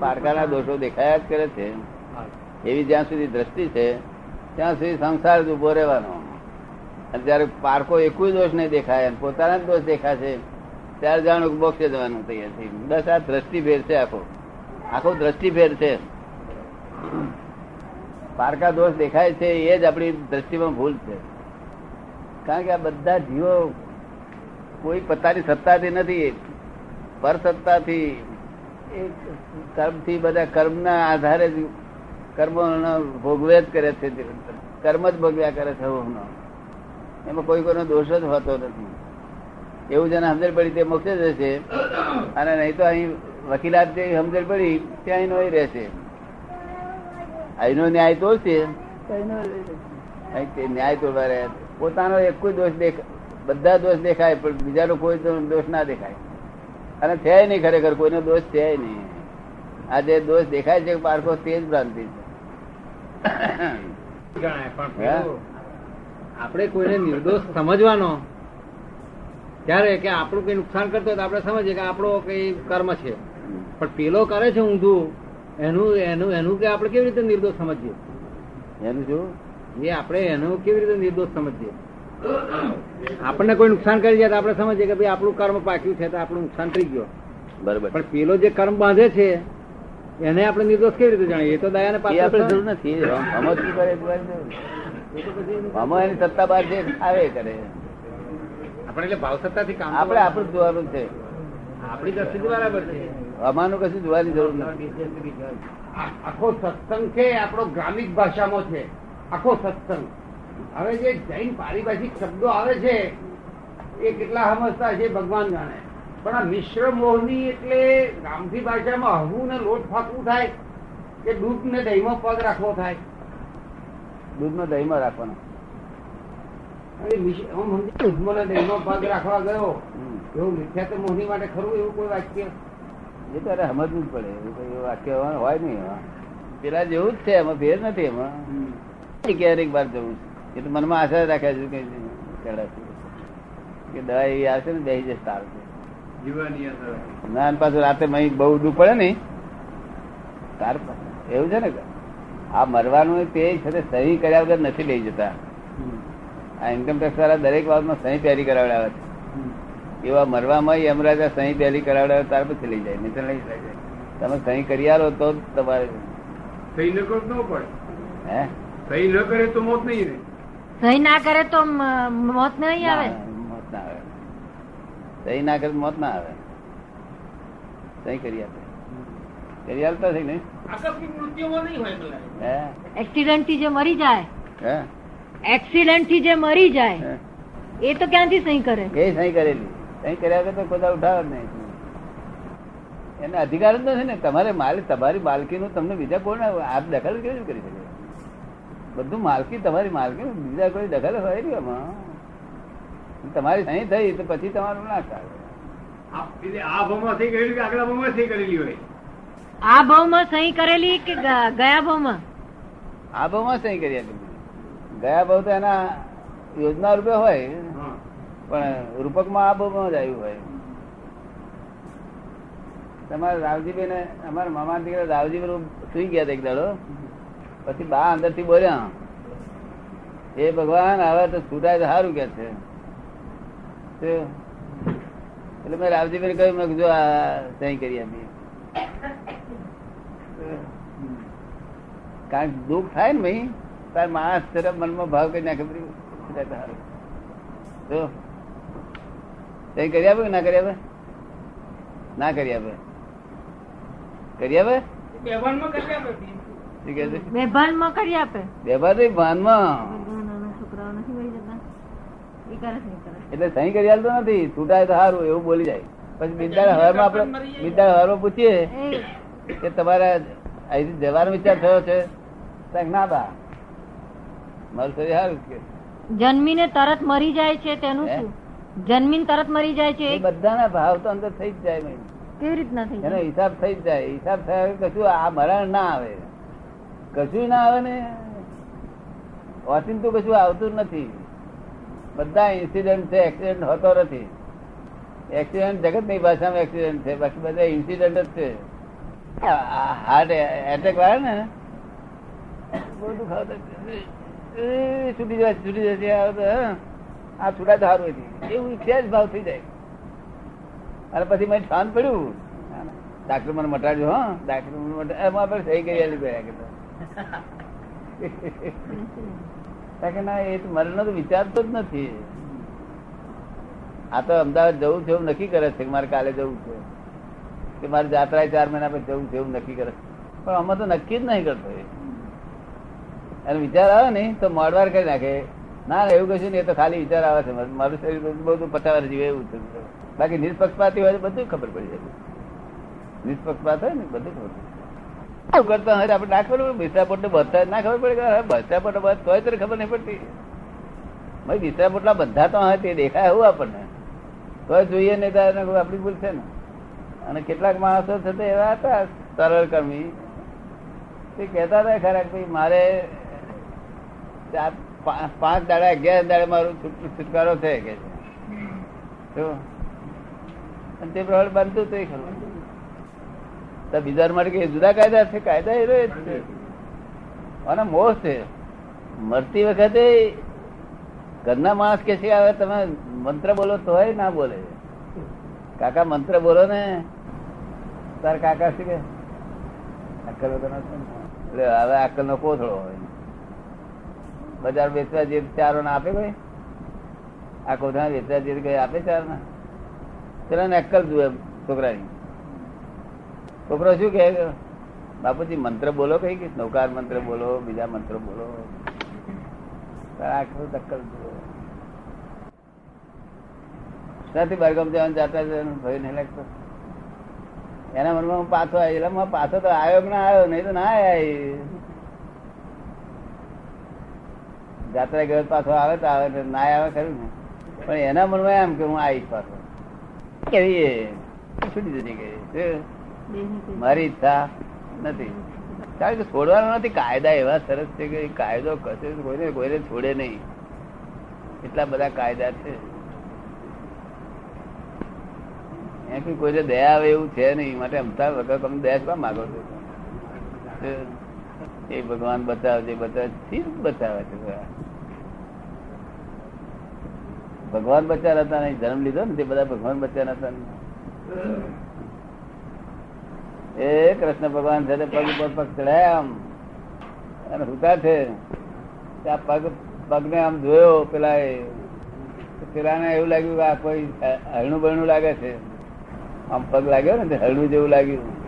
પારકાના દોષો દેખાયા જ કરે છે. એવી જ્યાં સુધી દ્રષ્ટિ છે ત્યાં સુધી સંસાર જ ઊભો રહેવાનો. અને જયારે પારકો એકુય દોષ નહીં દેખાય અને પોતાના જ દોષ દેખાશે ત્યારે જાણું બોક્ષે જવાનું તૈયાર થઈ બસ આ દ્રષ્ટિ છે આખો. આખો દ્રષ્ટિ ભેર છે. પારકા દોષ દેખાય છે એ જ આપણી દ્રષ્ટિમાં ભૂલ છે. કારણ કે આ બધા જીવો કોઈ પોતાની સત્તાથી નથી. પર સત્તાથી એ કર્મથી બધા કર્મના આધારે જ કર્મ ભોગવે જ કરે છે કર્મ જ ભોગવ્યા કરે છે હવનો. એમાં કોઈ કોઈનો દોષ જ હોતો નથી. એવું જેને સમજણ પડી તે મોક્ષે જશે અને નહીં તો અહીં વકીલાત જે સમજણ પડી ત્યાં અહીંનો અહીં રહેશે. અહીંનો ન્યાય તો છે તે ન્યાય રહ્યા પોતાનો એક કોઈ દોષ દેખ, બધા દોષ દેખાય, પણ બીજાનો કોઈ દોષ ના દેખાય. અને છે નહીં ખરેખર કોઈનો દોષ છે નહીં. આ જે દોષ દેખાય છે પારખો તે જ ભ્રાંતિ છે. આપણે કોઈને નિર્દોષ સમજવાનો ત્યારે કે આપણું કઈ નુકસાન કરતો હોય તો આપણે સમજીએ કે આપણો કઈ કર્મ છે. પણ પેલો કરે છે ઊંધું એનું એનું એનું કે આપણે કેવી રીતે નિર્દોષ સમજીએ? એનું શું? એ આપણે એનું કેવી રીતે નિર્દોષ સમજીએ? આપણને કોઈ નુકસાન કરી જાય તો આપણે સમજીએ કે ભાઈ આપણું કર્મ પાક્યું છે તો આપણું નુકસાન થઈ ગયો. બરોબર. પણ પેલો જે કર્મ બાંધે છે એને આપણે નિર્દોષ કેવી રીતે જાણીએ? એ તો દયાને એ આપણે જરૂર નથી. સમજવું કરે. આમાં એની સત્તા બહાર જે આવે કરે. આપણે એટલે ભાવ સત્તાથી કામ આપણે આપણું જોવાનું છે. આપણી દ્રષ્ટિથી બરાબર છે. અમારું કશું જોવાની જરૂર નથી. આખો સત્સંગ છે આપણો ગ્રામિક ભાષામાં છે. આખો સત્સંગ. હવે જે જૈન પારિભાષિક શબ્દો આવે છે એ કેટલા સમજતા છે ભગવાન જાણે. પણ આ મિશ્ર મોહની એટલે ગામઠી ભાષામાં હવું ને લોટ ફાકવું થાય કે દૂધ ને દહીંમાં પગ રાખવો થાય? દૂધમાં દહીંમાં રાખવાનો. હવે મિશ- હું સમજી દૂધમાં ને દહીંમાં પગ રાખવા ગયો એવું મિથ્યા તો મોહની માટે ખરું એવું કોઈ વાક્ય? એ તો સમજવું જ પડે એવું કઈ વાક્ય હોય નહીં એમાં પેલા જેવું જ છે એમાં ભેર નથી એમાં. ક્યારેક વાર જવું છે. એ તો મનમાં આશા રાખે છે કે કે દવા એવી આવશે ને દહી જશે જીવવાની ના પાછું રાતે મહી બહુ દુઃખ પડે ને તાર એવું છે ને આ મરવાનું તે છે સહી કર્યા વગર નથી લઈ જતા. આ ઇન્કમ ટેક્સ વાળા દરેક વાતમાં સહી પહેરી કરાવડાવે છે. એવા મરવામાં યમરાજા સહી પહેરી કરાવડાવે ત્યાર પછી લઈ જાય નહીં લઈ જાય. તમે સહી કરી આવો તો તમારે સહી ન કરો તો પડે. હે? સહી ન કરે તો મોત નહીં રહે. સહી ના કરે તો મોત નહીં આવે? મોત ના આવે. સહી ના કરે તો મોત ના આવે. સહી કરી આપે. કરી આપતા છે કે આકસ્મિક મૃત્યુમાં નહીં હોય એક્સિડન્ટથી જે મરી જાય. હે? એક્સિડન્ટથી જે મરી જાય હે? એ તો ક્યાંથી સહી કરે? એ સહી કરેલી. સહી કર્યા વગર તો કોઈ ઉઠાવે નહીં. એને અધિકાર જ નથી ને. તમારે માલ તમારી માલકીનું તમને બીજા કોણ આપ દખલ કેવી રીતે કરી શકે? બધું માલકી તમારી માલકી બીજા કોઈ દખલ હોય ને એમાં તમારી સહી થઈ તો પછી તમારું ના ચાલે. આ ભાવમાં સહી કરેલી કે આગલા ભાવમાં સહી કરેલી હોય? આ ભાવમાં સહી કરેલી કે ગયા ભાવમાં? આ ભાવમાં સહી કરી આપી ગયા ભાવ તો એના યોજના રૂપે હોય પણ રૂપકમાં આ ભાવમાં જ આવ્યું હોય. તમારા રાવજીભાઈ ને અમારા મામા દીકરા રાવજીભાઈ સુઈ ગયા હતા એક દાડો. પછી બા અંદરથી બોલ્યા એ ભગવાન હવે તો છૂટાય સારું કે છે. એટલે મેં રાવજીભાઈ કહ્યું, મેં જો સહી કરી આપી કારણ કે દુઃખ થાય ને ભાઈ, તાર માણસ તરફ મનમાં ભાવ કરી નાખે બધું જો સહી કરી આપે કે ના કરી આપે? ના કરી આપે. કરી આપે? કરી આપે. છોકરાઓ નથી જતા. એટલે સહી કરી આલતો નથી. છૂટાય તો સારું એવું બોલી જાય. પછી બિંદાળ હવારમાં આપણે બિંદાળ હવારમાં પૂછીએ કે તમારા અહીંથી જવાનો વિચાર થયો છે? ના બા. મારું શરીર સારું કે જન્મીને તરત મરી જાય છે તેનું? શું? જન્મીને તરત મરી જાય છે એ એ બધાના ભાવ તો અંદર થઈ જ જાય કેવી રીતના થઈ એનો હિસાબ થઈ જ જાય. હિસાબ થયા કશું આ મરણ ના આવે. કશું ના આવે ને? ઓચિંતું તો કશું આવતું નથી. બધા ઇન્સિડન્ટ છે એક્સિડન્ટ હોતો નથી. એક્સિડન્ટ જગતની ભાષામાં એક્સિડન્ટ છે, બાકી બધા ઇન્સિડન્ટ જ છે. હાર્ટ એટેક વાળે ને, બહુ દુખાવતો છૂટી જાય, છૂટી જશે આ છૂટા સારું હતી એવું છે જ ભાવ થઈ જાય. અને પછી મેં શાંત પડ્યું. ડાક્ટર મને મટાડ્યું, હા. ડાક્ટર મને મટાડ્યું. એમાં આપણે સહી કરી આલી ના, એ મરણનો તો વિચારતો જ નથી. આ તો અમદાવાદ જવું છે એવું નક્કી કરે છે મારે કાલે જવું છે. કે મારે જાત્રા ચાર મહિના પછી જવું છે એવું નક્કી કરે. પણ આમાં તો નક્કી જ નહીં કરતો એ. અને વિચાર આવે ને, તો મોડવાર કરી નાખે. ના એવું કશું ને એ તો ખાલી વિચાર આવે છે. મારું- શરીર બધું પચાવર જીવે એવું છે. બાકી નિષ્પક્ષપાતી હોય તો બધું ખબર પડી જાય. નિષ્પક્ષપાત હોય ને, બધું ખબર પડી કરતા હોય? તો આપણે ના ખબર પડે બિસ્તરા બધા ના ખબર પડે બિસ્તરા બધા તોય તને ખબર નહીં પડતી. ભાઈ બિસ્તરા પોટલા બધા તો હોય તે દેખાય એવું આપણને. તોય જોઈએ ને તો એને આપણી ભૂલ છે ને. અને કેટલાક માણસો છે તે એવા હતા, સરળ કર્મી તે કહેતા હતા ખરા ભાઈ, મારે ચાર પાંચ દાડા, અગિયાર દાડે મારું છુટકારો છે કે છે. તે પ્રમાણે બનતું તો ખરું. તો બીજા માટે કે જુદા કાયદા છે, કાયદા એ છે. અને મોહ છે. મરતી વખતે ઘરના માણસ કે છે, હવે તમે મંત્ર બોલો તોય ના બોલે. કાકા મંત્ર બોલો ને, તાર કાકા શું કે? અક્કલ એટલે હવે અક્કલ નો કોથળો હોય. બજાર વેચવા જે ચારો ને આપે કોઈ? આ કોથળા વેચવા જે કઈ આપે ચાર ને? પેલા ને અક્કલ જુએ છોકરાની. છોકરો શું કે બાપુજી, મંત્ર બોલો, કઈ કઈ નૌકાર મંત્ર બોલો, બીજા મંત્ર બોલો. આખું બારગામ જવાનું જાતા ભય નહીં લાગતો? એના મનમાં હું પાછો આવ્યો. એટલે પાછો તો આવ્યો કે ના આવ્યો? નહીં તો ના આવ્યો જાત્રા ગયો પાછો આવે તો આવે, તો ના આવે ખરું ને. પણ એના મનમાં એમ કે હું આવીશ પાછો. કેવી છૂટી જતી ગઈ મારી ઈચ્છા નથી. કારણ કે છોડવાનો નથી કાયદા એવા સરસ છે કે કાયદો કશે કોઈને કોઈને છોડે નહીં. એટલા બધા કાયદા છે. કે કોઈને દયા આવે એવું છે નહીં. માટે અમતા વગર તમે દયા શું માગો છો? એ ભગવાન બચાવે છે બધા છે. ભગવાન બચાર હતા નહીં. જન્મ લીધો ને તે બધા ભગવાન બચાર હતા એ કૃષ્ણ ભગવાન છે પગ ઉપર પગ ચડાયા આમ. અને હુતા છે. ત્યાં પગ, પગને આમ જોયો, પેલા એ પેલાને એવું લાગ્યું કે આ કોઈ હરણું બરણું લાગે છે. આમ પગ લાગ્યો ને હળણું જેવું લાગ્યું.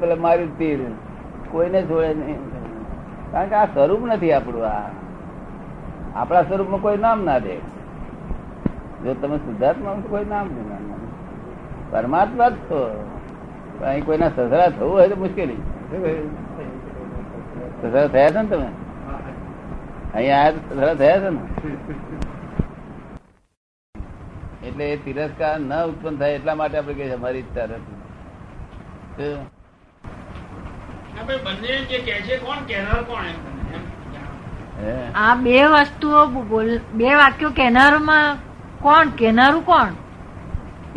પેલા માર્યું તીર કોઈને જોડે નહીં. કારણ કે આ સ્વરૂપ નથી આપણું, આ. આપણા સ્વરૂપમાં કોઈ નામ ના દે. જો તમે શુદ્ધાત્મા કોઈ નામ દે ના પરમાત્મા જ છો. અહીં કોઈના સસરા થવું હોય તો મુશ્કેલી. સસરા થયા છે ને તમે? અહીંયા આયા તો સસરા થયા છે ને? એટલે એ તિરસ્કાર ન ઉત્પન્ન થાય એટલા માટે આપણે કહીએ અમારી ઈચ્છા નથી. બંને જે કહે છે કોણ? કહેનાર કોણ એમ? એમ આ બે વસ્તુઓ બોલ- બે વાક્યો કેનારમાં કોણ? કેનારું કોણ?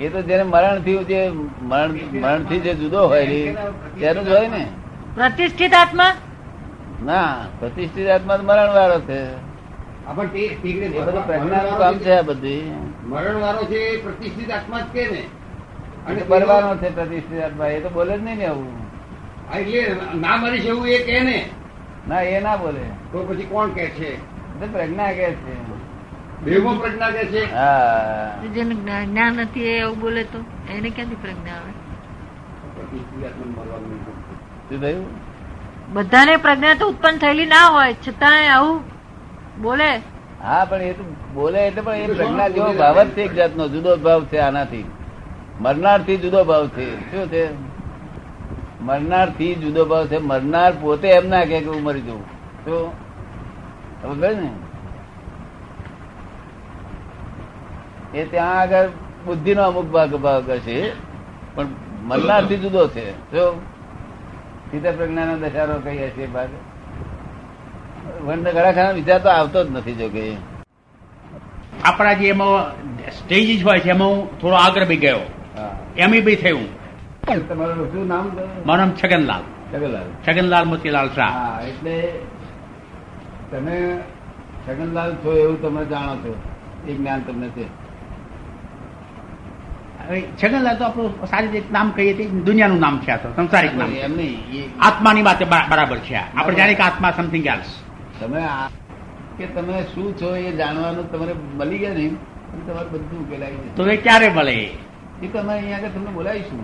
એ તો જેને મરણ થયું જે મરણ મરણથી જે જુદો હોય તેનું જ હોય ને? પ્રતિષ્ઠિત આત્મા? ના પ્રતિષ્ઠિત આત્મા તો મરણ વાળો છે. કામ આ બધું. મરણ વાળો પ્રતિષ્ઠિત આત્મા જ કે ને? અને પરવાનો છે પ્રતિષ્ઠિત આત્મા એ તો બોલે જ નહીં ને આવું એટલે ના મરીશ એવું એ કે ને? ના એ ના બોલે. તો પછી કોણ કે છે? પ્રજ્ઞા કે છે. દેવમાં પ્રજ્ઞા કે છે? જેને જ્ઞાન નથી એવું બોલે તો એને ક્યાંથી પ્રજ્ઞા આવે? બધાને પ્રજ્ઞા તો ઉત્પન્ન થયેલી ના હોય છતાં આવું બોલે. હા પણ એ તો બોલે એટલે પણ એ પ્રજ્ઞા જેવો ભાવ જ છે એક જાતનો જુદો ભાવ છે આનાથી. મરનારથી જુદો ભાવ છે. શું છે? મરનારથી જુદો ભાવ છે. મરનાર પોતે એમ ના કે હું મરી જવું શું? સમજ ને? એ ત્યાં આગળ બુદ્ધિ નો અમુક ભાગ ભાગ હશે પણ મરનારથી જુદો છે. જો સીધા પ્રજ્ઞા નો દશારો કહીએ છીએ ભાગ. વંડ ઘણા ખરા વિચાર તો આવતો જ નથી જો કે. આપણા જે એમાં સ્ટેજીસ હોય છે એમાં હું થોડો આગળ બી ગયો. એમ બી થયું. તમારું શું નામ? મારું નામ છગનલાલ. છગનલાલ. છગનલાલ મોતીલાલ શાહ. એટલે તમે છગનલાલ છો એવું તમે જાણો છો. એ જ્ઞાન તમને છે. હવે છગનલાલ તો આપણું સારી રીતે નામ કહીએ તે દુનિયાનું નામ છે આ તો સંસારિક નામ એમ નહીં આત્માની વાત બરાબર છે આપણે જાણીએ કે આત્મા સમથિંગ એલ્સ તમે આ કે તમે શું છો એ જાણવાનું તમારે મળી ગયા ને તમારે બધું ઉકેલાઈ તો એ ક્યારે મળે? એ તમે અહીંયા આગળ તમને બોલાવીશું.